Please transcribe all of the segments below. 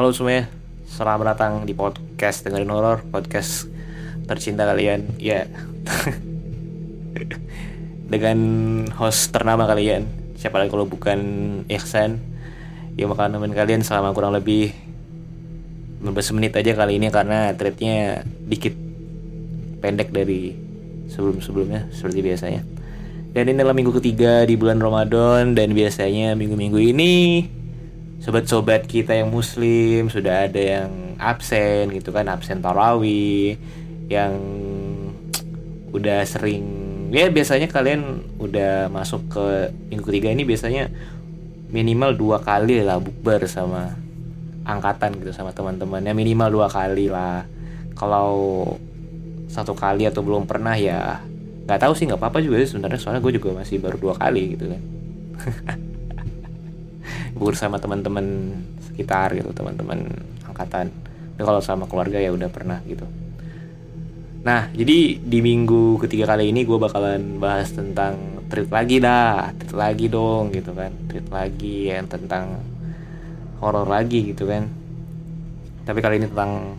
halo semuanya. Selamat datang di podcast dengerin horor, podcast tercinta kalian. Ya. Dengan host ternama kalian. Siapa lagi kalau bukan Ihsan yang bakal nemenin kalian selama kurang lebih 15 menit aja kali ini karena threadnya dikit pendek dari sebelum-sebelumnya seperti biasanya. Dan ini adalah minggu ketiga di bulan Ramadan dan biasanya minggu-minggu ini sobat-sobat kita yang muslim sudah ada yang absen gitu kan absen tarawih yang udah sering ya biasanya kalian udah masuk ke minggu ketiga ini biasanya minimal dua kali lah bukber sama angkatan gitu sama teman-temannya minimal dua kali lah. Kalau satu kali atau belum pernah ya nggak tahu sih nggak apa-apa juga sebenarnya. Soalnya gue juga masih baru dua kali gitu kan bubur sama teman-teman sekitar gitu teman-teman angkatan. Tapi kalau sama keluarga ya udah pernah gitu. Nah jadi di minggu ketiga kali ini gue bakalan bahas tentang treat lagi dah treat lagi dong gitu kan. Treat lagi yang tentang horor lagi gitu kan. Tapi kali ini tentang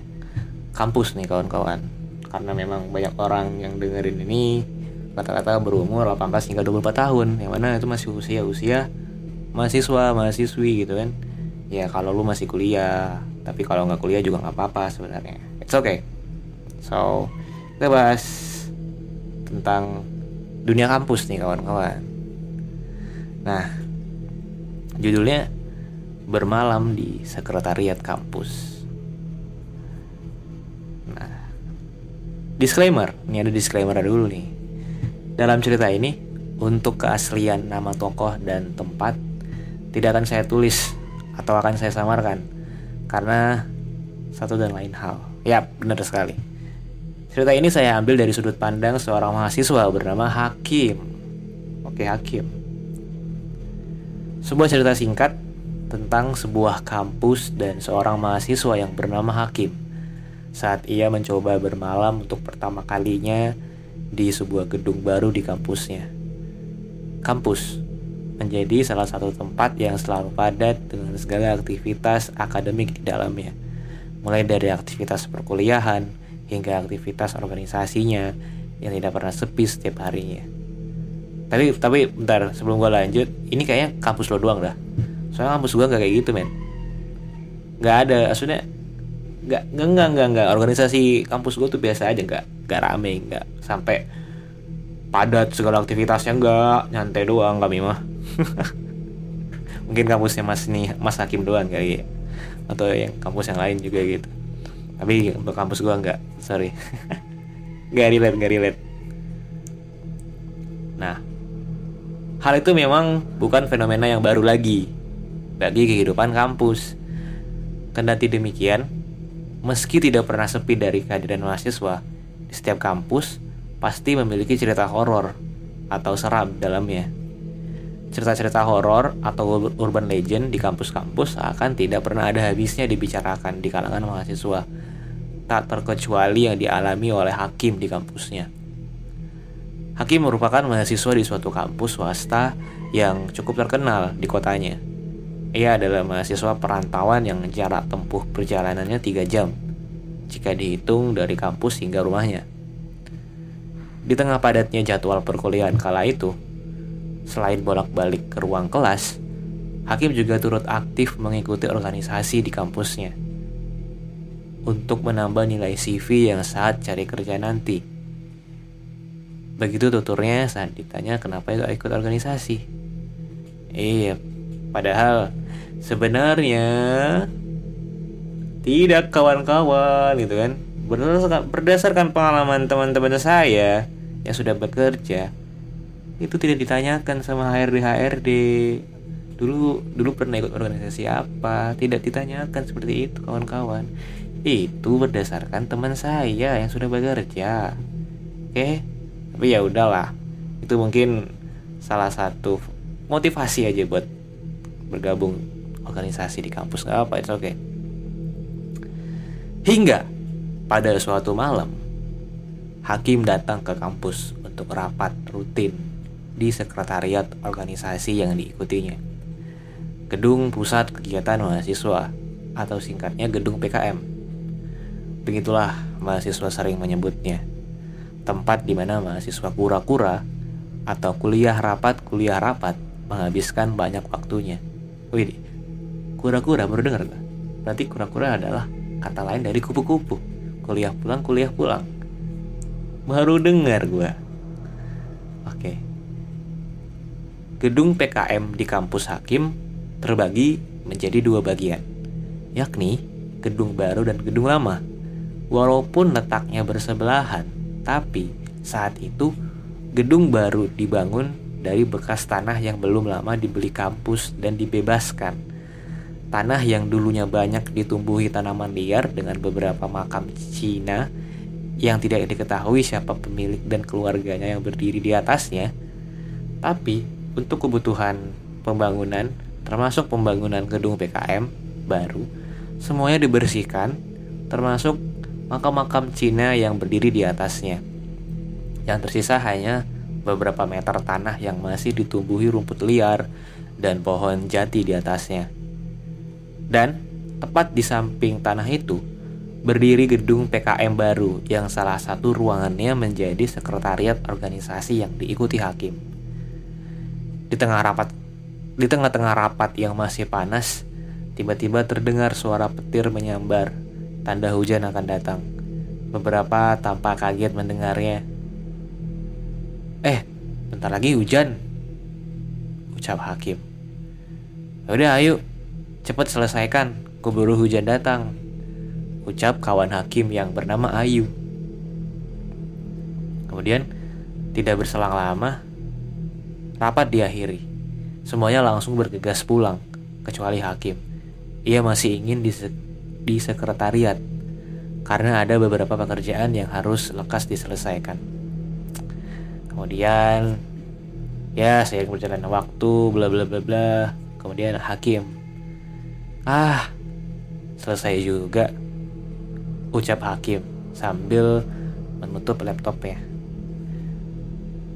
kampus nih kawan-kawan. Karena memang banyak orang yang dengerin ini rata-rata berumur 18 hingga 24 tahun. Yang mana itu masih usia-usia mahasiswa mahasiswi gitu kan. Ya kalau lu masih kuliah tapi kalau nggak kuliah juga nggak apa-apa sebenarnya. It's okay. So kita bahas tentang dunia kampus nih kawan-kawan. Nah judulnya bermalam di sekretariat kampus. Nah disclaimer. Ini ada disclaimer dulu nih. Dalam cerita ini untuk keaslian nama tokoh dan tempat tidak akan saya tulis atau akan saya samarkan karena satu dan lain hal. Ya, benar sekali. Cerita ini saya ambil dari sudut pandang seorang mahasiswa bernama Hakim. Oke, Hakim. Sebuah cerita singkat tentang sebuah kampus dan seorang mahasiswa yang bernama Hakim saat ia mencoba bermalam untuk pertama kalinya di sebuah gedung baru di kampusnya. Kampus menjadi salah satu tempat yang selalu padat dengan segala aktivitas akademik di dalamnya. Mulai dari aktivitas perkuliahan hingga aktivitas organisasinya yang tidak pernah sepi setiap harinya. Tapi tapi bentar sebelum gue lanjut, ini kayaknya kampus lo doang dah. Soalnya kampus gue nggak kayak gitu men. Nggak ada, maksudnya nggak nggak nggak nggak organisasi kampus gue tuh biasa aja nggak nggak rame nggak sampai padat segala aktivitasnya nggak nyantai doang kami mah mungkin kampusnya mas nih mas hakim doang kali ya. Atau yang kampus yang lain juga gitu. Tapi untuk kampus gua nggak sorry. Nggak relate nggak relate. Nah hal itu memang bukan fenomena yang baru lagi bagi kehidupan kampus. Kendati demikian meski tidak pernah sepi dari kehadiran mahasiswa di setiap kampus pasti memiliki cerita horor atau seram dalamnya. Cerita-cerita horor atau urban legend di kampus-kampus akan tidak pernah ada habisnya dibicarakan di kalangan mahasiswa, tak terkecuali yang dialami oleh hakim di kampusnya. Hakim merupakan mahasiswa di suatu kampus swasta yang cukup terkenal di kotanya. Ia adalah mahasiswa perantauan yang jarak tempuh perjalanannya 3 jam jika dihitung dari kampus hingga rumahnya. Di tengah padatnya jadwal perkuliahan kala itu, selain bolak-balik ke ruang kelas, Hakim juga turut aktif mengikuti organisasi di kampusnya untuk menambah nilai CV yang saat cari kerja nanti. Begitu tuturnya saat ditanya kenapa itu ikut organisasi. Iya, padahal sebenarnya tidak kawan-kawan gitu kan berdasarkan, berdasarkan pengalaman teman-teman saya yang sudah bekerja itu tidak ditanyakan sama HRD HRD dulu dulu pernah ikut organisasi apa? Tidak ditanyakan seperti itu kawan-kawan. Itu berdasarkan teman saya yang sudah bekerja. Oke? Tapi ya udahlah. Itu mungkin salah satu motivasi aja buat bergabung organisasi di kampus. Nggak apa itu oke okay. hingga pada suatu malam, Hakim datang ke kampus untuk rapat rutin di sekretariat organisasi yang diikutinya. Gedung Pusat Kegiatan Mahasiswa atau singkatnya Gedung PKM. Begitulah mahasiswa sering menyebutnya. Tempat di mana mahasiswa kura-kura atau kuliah rapat kuliah rapat menghabiskan banyak waktunya. Wih, kura-kura baru dengar gak? Berarti kura-kura adalah kata lain dari kupu-kupu kuliah pulang kuliah pulang baru dengar gue gedung PKM di kampus Hakim terbagi menjadi dua bagian yakni gedung baru dan gedung lama walaupun letaknya bersebelahan tapi saat itu gedung baru dibangun dari bekas tanah yang belum lama dibeli kampus dan dibebaskan Tanah yang dulunya banyak ditumbuhi tanaman liar dengan beberapa makam Cina yang tidak diketahui siapa pemilik dan keluarganya yang berdiri di atasnya. Tapi untuk kebutuhan pembangunan, termasuk pembangunan gedung PKM baru, semuanya dibersihkan, termasuk makam-makam Cina yang berdiri di atasnya. Yang tersisa hanya beberapa meter tanah yang masih ditumbuhi rumput liar dan pohon jati di atasnya. Dan tepat di samping tanah itu berdiri gedung PKM baru yang salah satu ruangannya menjadi sekretariat organisasi yang diikuti hakim. Di tengah rapat di tengah-tengah rapat yang masih panas, tiba-tiba terdengar suara petir menyambar, tanda hujan akan datang. Beberapa tampak kaget mendengarnya. Eh, bentar lagi hujan, ucap hakim. Udah ayo, Cepat selesaikan, keburu hujan datang. Ucap kawan hakim yang bernama Ayu. Kemudian, tidak berselang lama, rapat diakhiri. Semuanya langsung bergegas pulang, kecuali hakim. Ia masih ingin di, di sekretariat, karena ada beberapa pekerjaan yang harus lekas diselesaikan. Kemudian, ya saya berjalan waktu, bla bla bla bla. Kemudian hakim Ah, selesai juga, ucap Hakim sambil menutup laptopnya.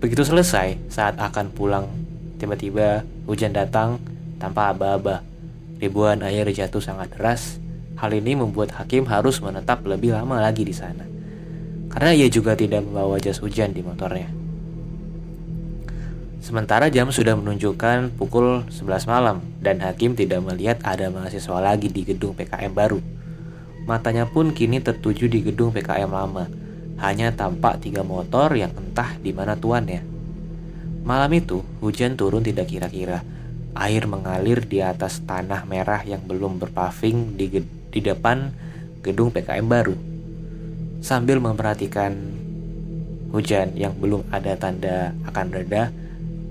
Begitu selesai, saat akan pulang, tiba-tiba hujan datang tanpa aba-aba. Ribuan air jatuh sangat deras. Hal ini membuat Hakim harus menetap lebih lama lagi di sana. Karena ia juga tidak membawa jas hujan di motornya. Sementara jam sudah menunjukkan pukul 11 malam dan Hakim tidak melihat ada mahasiswa lagi di gedung PKM baru. Matanya pun kini tertuju di gedung PKM lama. Hanya tampak tiga motor yang entah di mana tuannya. Malam itu, hujan turun tidak kira-kira. Air mengalir di atas tanah merah yang belum berpaving di, di depan gedung PKM baru. Sambil memperhatikan hujan yang belum ada tanda akan reda,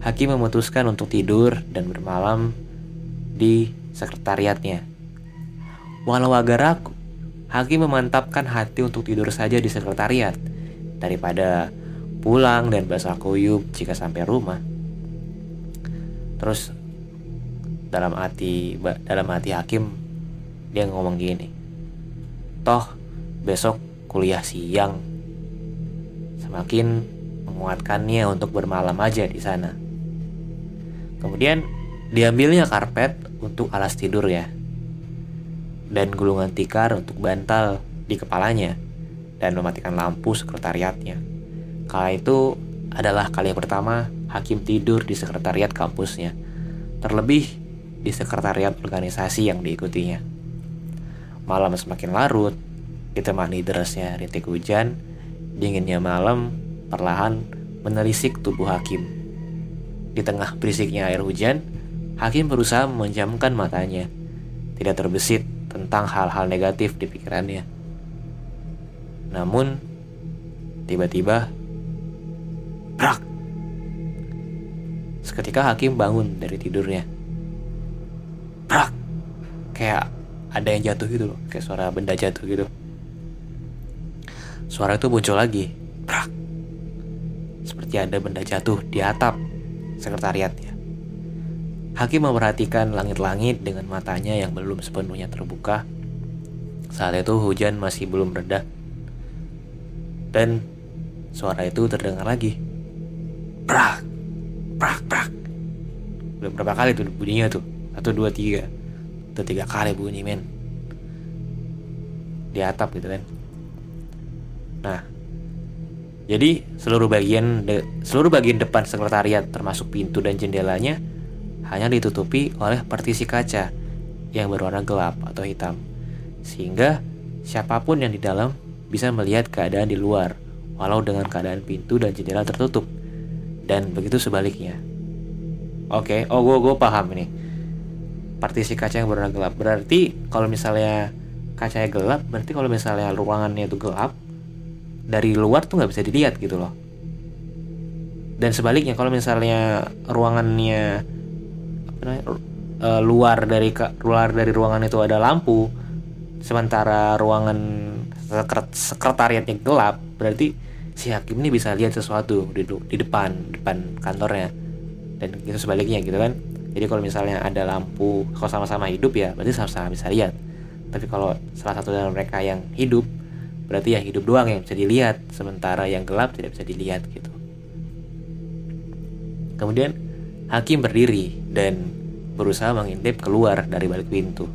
Hakim memutuskan untuk tidur dan bermalam di sekretariatnya. Walau agak ragu, Hakim memantapkan hati untuk tidur saja di sekretariat daripada pulang dan basah kuyup jika sampai rumah. Terus dalam hati dalam hati hakim dia ngomong gini. Toh besok kuliah siang. Semakin menguatkannya untuk bermalam aja di sana. Kemudian diambilnya karpet untuk alas tidur ya. Dan gulungan tikar untuk bantal di kepalanya dan mematikan lampu sekretariatnya. Kala itu adalah kali pertama Hakim tidur di sekretariat kampusnya, terlebih di sekretariat organisasi yang diikutinya. Malam semakin larut, ditemani derasnya rintik hujan, dinginnya malam perlahan menelisik tubuh Hakim. Di tengah berisiknya air hujan, Hakim berusaha menjamkan matanya, tidak terbesit tentang hal-hal negatif di pikirannya. Namun, tiba-tiba, brak! Seketika Hakim bangun dari tidurnya. Brak! Kayak ada yang jatuh gitu loh, kayak suara benda jatuh gitu. Suara itu muncul lagi. Brak! Seperti ada benda jatuh di atap sekretariatnya. Hakim memperhatikan langit-langit dengan matanya yang belum sepenuhnya terbuka. Saat itu hujan masih belum reda. Dan suara itu terdengar lagi. Prak, prak, prak. Udah berapa kali tuh bunyinya tuh? Satu, dua, tiga. Udah tiga kali bunyi men. Di atap gitu kan. Nah, jadi seluruh bagian de, seluruh bagian depan sekretariat termasuk pintu dan jendelanya hanya ditutupi oleh partisi kaca yang berwarna gelap atau hitam. Sehingga siapa pun yang di dalam bisa melihat keadaan di luar, walau dengan keadaan pintu dan jendela tertutup. Dan begitu sebaliknya. Oke, oh gue gue paham ini. Partisi kaca yang berwarna gelap berarti kalau misalnya kacanya gelap, berarti kalau misalnya ruangannya itu gelap, dari luar tuh nggak bisa dilihat gitu loh. Dan sebaliknya kalau misalnya ruangannya uh, luar dari luar dari ruangan itu ada lampu, sementara ruangan sekretariatnya gelap berarti si hakim ini bisa lihat sesuatu di, di depan depan kantornya. Dan itu sebaliknya gitu kan. Jadi kalau misalnya ada lampu kalau sama-sama hidup ya berarti sama-sama bisa lihat. Tapi kalau salah satu dari mereka yang hidup berarti yang hidup doang yang bisa dilihat. Sementara yang gelap tidak bisa dilihat gitu. Kemudian hakim berdiri dan berusaha mengintip keluar dari balik pintu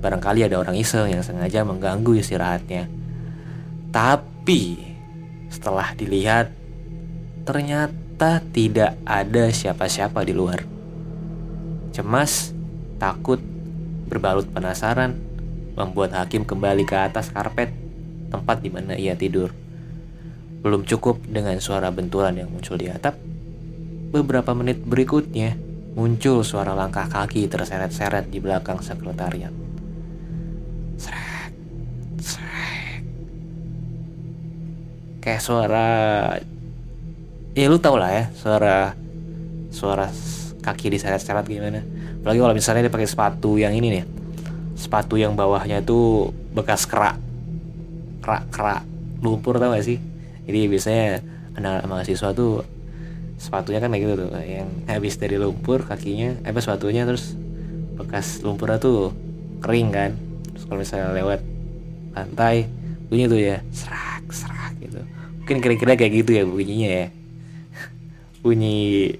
barangkali ada orang iseng yang sengaja mengganggu istirahatnya tapi setelah dilihat ternyata tidak ada siapa-siapa di luar. Cemas, takut, berbalut penasaran membuat hakim kembali ke atas karpet tempat di mana ia tidur. Belum cukup dengan suara benturan yang muncul di atap. Beberapa menit berikutnya muncul suara langkah kaki terseret-seret di belakang sekretariat. kayak suara ya lu tau lah ya suara suara kaki diseret-seret gimana. Apalagi kalau misalnya dia pakai sepatu yang ini nih sepatu yang bawahnya itu bekas kerak kerak kerak lumpur tau gak sih? Jadi biasanya anak mahasiswa tuh sepatunya kan kayak gitu tuh yang habis dari lumpur kakinya eh sepatunya terus bekas lumpurnya tuh kering kan. Terus kalau misalnya lewat pantai bunyi tuh ya serak serak gitu. Mungkin kira-kira kayak gitu ya bunyinya ya. Bunyi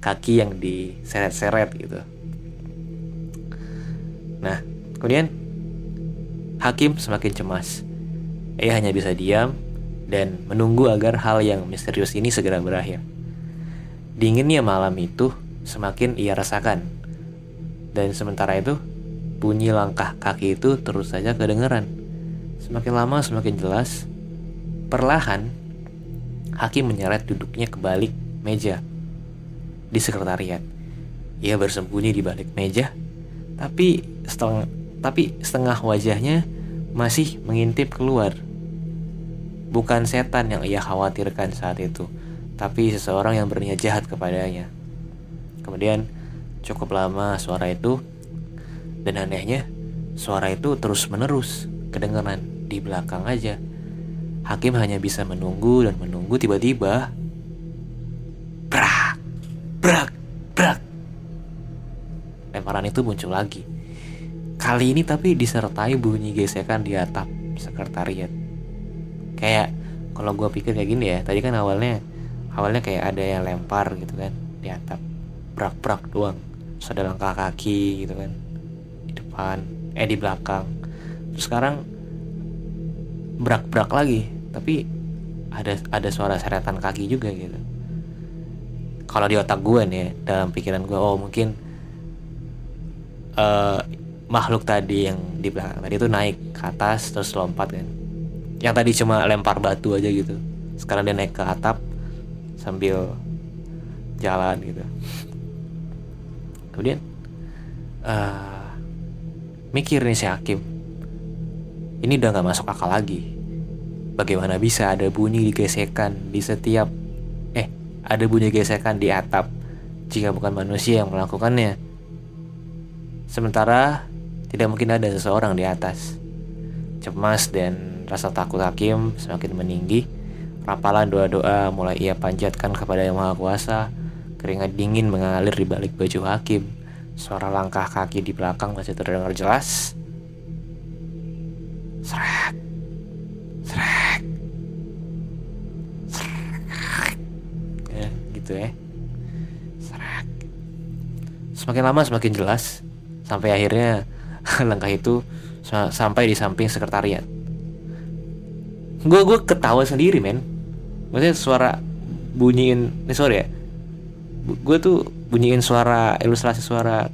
kaki yang diseret-seret gitu. Nah kemudian hakim semakin cemas. Ia hanya bisa diam dan menunggu agar hal yang misterius ini segera berakhir dinginnya malam itu semakin ia rasakan dan sementara itu bunyi langkah kaki itu terus saja kedengeran Semakin lama semakin jelas. Perlahan, Hakim menyeret duduknya ke balik meja di sekretariat. Ia bersembunyi di balik meja, tapi setengah, tapi setengah wajahnya masih mengintip keluar. Bukan setan yang ia khawatirkan saat itu, tapi seseorang yang berniat jahat kepadanya. Kemudian, cukup lama suara itu, dan anehnya, suara itu terus-menerus kedengaran di belakang aja. Hakim hanya bisa menunggu dan menunggu tiba-tiba brak, brak, brak. Lemparan itu muncul lagi. Kali ini tapi disertai bunyi gesekan di atap sekretariat. Kayak kalau gue pikir kayak gini ya, tadi kan awalnya awalnya kayak ada yang lempar gitu kan di atap, brak-brak doang. Terus ada langkah kaki gitu kan di depan, eh di belakang. Terus sekarang brak-brak lagi, tapi ada ada suara seretan kaki juga gitu. Kalau di otak gue nih, dalam pikiran gue, oh mungkin uh, makhluk tadi yang di belakang tadi itu naik ke atas terus lompat kan yang tadi cuma lempar batu aja gitu sekarang dia naik ke atap sambil jalan gitu kemudian uh, mikir nih si hakim ini udah nggak masuk akal lagi bagaimana bisa ada bunyi gesekan di setiap eh ada bunyi gesekan di atap jika bukan manusia yang melakukannya sementara tidak mungkin ada seseorang di atas. Cemas dan rasa takut hakim semakin meninggi. Rapalan doa-doa mulai ia panjatkan kepada Yang Maha Kuasa. Keringat dingin mengalir di balik baju hakim. Suara langkah kaki di belakang masih terdengar jelas. Srek. Srek. Srek. Ya, gitu ya. Srek. Semakin lama semakin jelas. Sampai akhirnya langkah itu sampai di samping sekretariat gue gue ketawa sendiri men maksudnya suara bunyiin ini sorry ya gue tuh bunyiin suara ilustrasi suara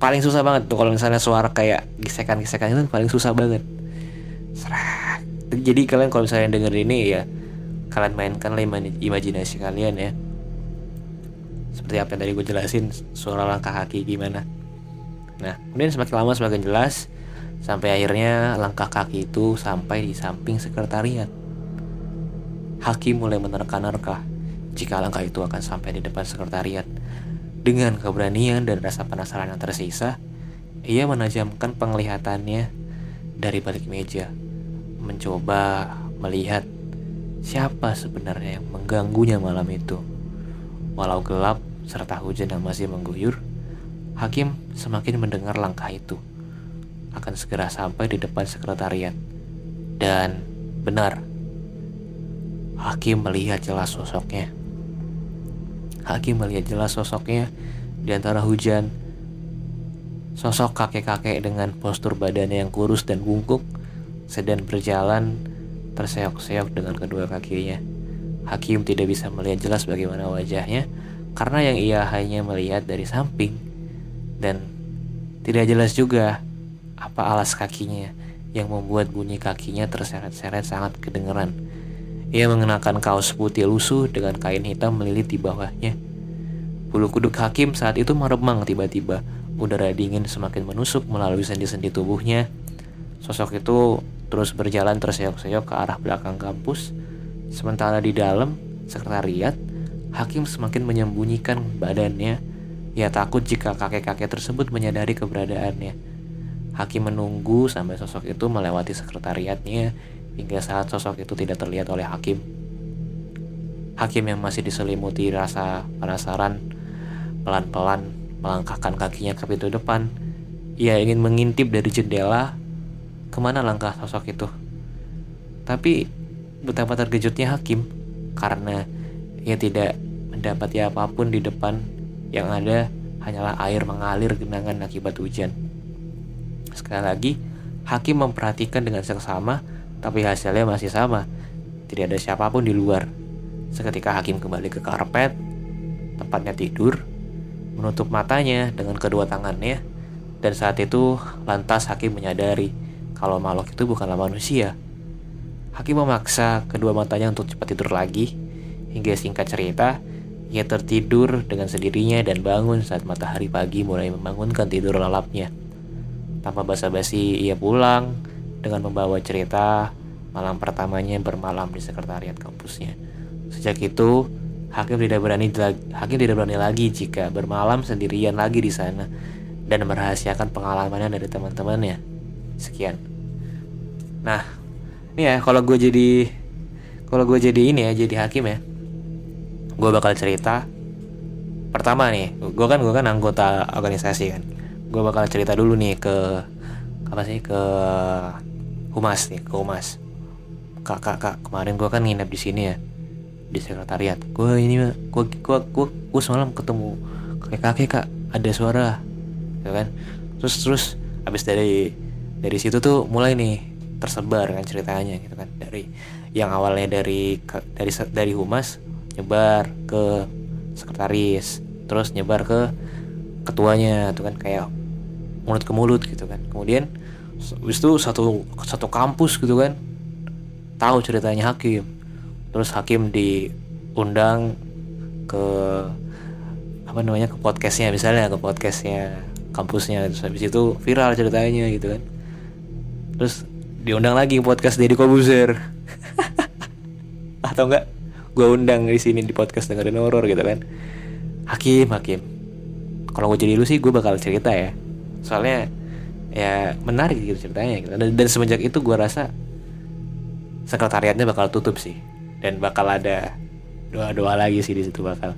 paling susah banget tuh kalau misalnya suara kayak gesekan-gesekan itu paling susah banget Serak. jadi kalian kalau misalnya denger ini ya kalian mainkan lah imajinasi kalian ya seperti apa yang tadi gue jelasin suara langkah kaki gimana Nah, kemudian semakin lama semakin jelas sampai akhirnya langkah kaki itu sampai di samping sekretariat. Hakim mulai menerka-nerka jika langkah itu akan sampai di depan sekretariat. Dengan keberanian dan rasa penasaran yang tersisa, ia menajamkan penglihatannya dari balik meja, mencoba melihat siapa sebenarnya yang mengganggunya malam itu. Walau gelap serta hujan yang masih mengguyur, Hakim semakin mendengar langkah itu akan segera sampai di depan sekretariat. Dan benar, Hakim melihat jelas sosoknya. Hakim melihat jelas sosoknya di antara hujan. Sosok kakek-kakek dengan postur badannya yang kurus dan bungkuk sedang berjalan terseok-seok dengan kedua kakinya. Hakim tidak bisa melihat jelas bagaimana wajahnya karena yang ia hanya melihat dari samping dan tidak jelas juga apa alas kakinya yang membuat bunyi kakinya terseret-seret sangat kedengeran. Ia mengenakan kaos putih lusuh dengan kain hitam melilit di bawahnya. Bulu kuduk Hakim saat itu meremang tiba-tiba. Udara dingin semakin menusuk melalui sendi-sendi tubuhnya. Sosok itu terus berjalan terseok-seok ke arah belakang kampus. Sementara di dalam sekretariat, Hakim semakin menyembunyikan badannya ia takut jika kakek-kakek tersebut menyadari keberadaannya. Hakim menunggu sampai sosok itu melewati sekretariatnya hingga saat sosok itu tidak terlihat oleh Hakim. Hakim yang masih diselimuti rasa penasaran pelan-pelan melangkahkan kakinya ke pintu depan. Ia ingin mengintip dari jendela ke mana langkah sosok itu. Tapi betapa terkejutnya Hakim karena ia tidak mendapati apa pun di depan yang ada hanyalah air mengalir genangan akibat hujan. Sekali lagi, hakim memperhatikan dengan seksama, tapi hasilnya masih sama. Tidak ada siapa pun di luar. Seketika hakim kembali ke karpet, tempatnya tidur, menutup matanya dengan kedua tangannya, dan saat itu lantas hakim menyadari kalau makhluk itu bukanlah manusia. Hakim memaksa kedua matanya untuk cepat tidur lagi, hingga singkat cerita, ia tertidur dengan sendirinya dan bangun saat matahari pagi mulai membangunkan tidur lelapnya. Tanpa basa-basi, ia pulang dengan membawa cerita malam pertamanya bermalam di sekretariat kampusnya. Sejak itu, hakim tidak berani hakim tidak berani lagi jika bermalam sendirian lagi di sana dan merahasiakan pengalamannya dari teman-temannya. Sekian. Nah, Nih ya, kalau gue jadi kalau gue jadi ini ya, jadi hakim ya. Gue bakal cerita pertama nih, gue kan gue kan anggota organisasi kan. Gue bakal cerita dulu nih ke apa sih ke humas nih, ke humas. Kak, kak, kak, kemarin gue kan nginep di sini ya di sekretariat. Gue ini gue gue gue gue semalam ketemu kakek kakek kak, ada suara, ya kan. Terus terus abis dari dari situ tuh mulai nih tersebar kan ceritanya gitu kan dari yang awalnya dari dari dari humas nyebar ke sekretaris terus nyebar ke ketuanya tuh kan kayak mulut ke mulut gitu kan kemudian habis itu satu satu kampus gitu kan. Tahu ceritanya hakim. Terus hakim diundang ke apa namanya ke podcastnya misalnya ke podcastnya kampusnya. Terus habis itu viral ceritanya gitu kan. Terus diundang lagi podcast Deddy Kobuzer. Atau enggak gue undang di sini di podcast dengerin horor gitu kan. Hakim hakim. Kalau gue jadi lu sih gue bakal cerita ya. Soalnya ya menarik gitu ceritanya gitu. dan, dan semenjak itu gue rasa sekretariatnya bakal tutup sih. Dan bakal ada doa-doa lagi sih di situ bakal.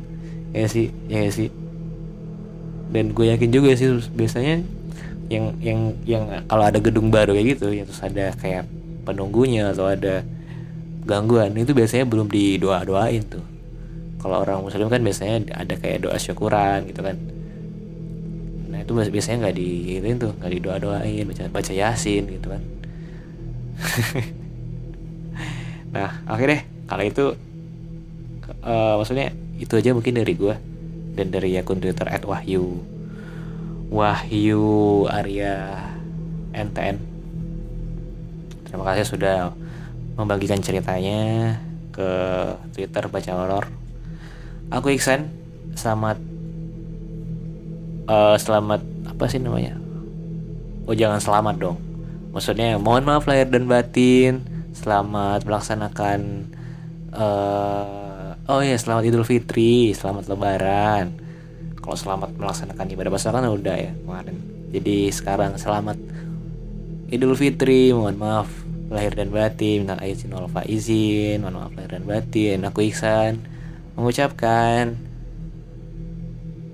Ya sih? Ya sih? Dan gue yakin juga sih biasanya yang yang yang kalau ada gedung baru kayak gitu ya terus ada kayak penunggunya atau ada gangguan itu biasanya belum didoa doain tuh. Kalau orang muslim kan biasanya ada kayak doa syukuran gitu kan itu biasanya nggak di tuh nggak didoa doain baca baca yasin gitu kan. Nah akhirnya kalau itu uh, maksudnya itu aja mungkin dari gue dan dari akun twitter @wahyu. Wahyu Arya NTN Terima kasih sudah membagikan ceritanya ke Twitter baca horor. Aku Iksan, selamat uh, selamat apa sih namanya? Oh jangan selamat dong. Maksudnya mohon maaf lahir dan batin. Selamat melaksanakan uh, oh ya selamat Idul Fitri, selamat Lebaran kalau selamat melaksanakan ibadah puasa kan udah ya kemarin jadi sekarang selamat Idul Fitri mohon maaf lahir dan batin minta izin wal izin mohon maaf lahir dan batin aku Iksan mengucapkan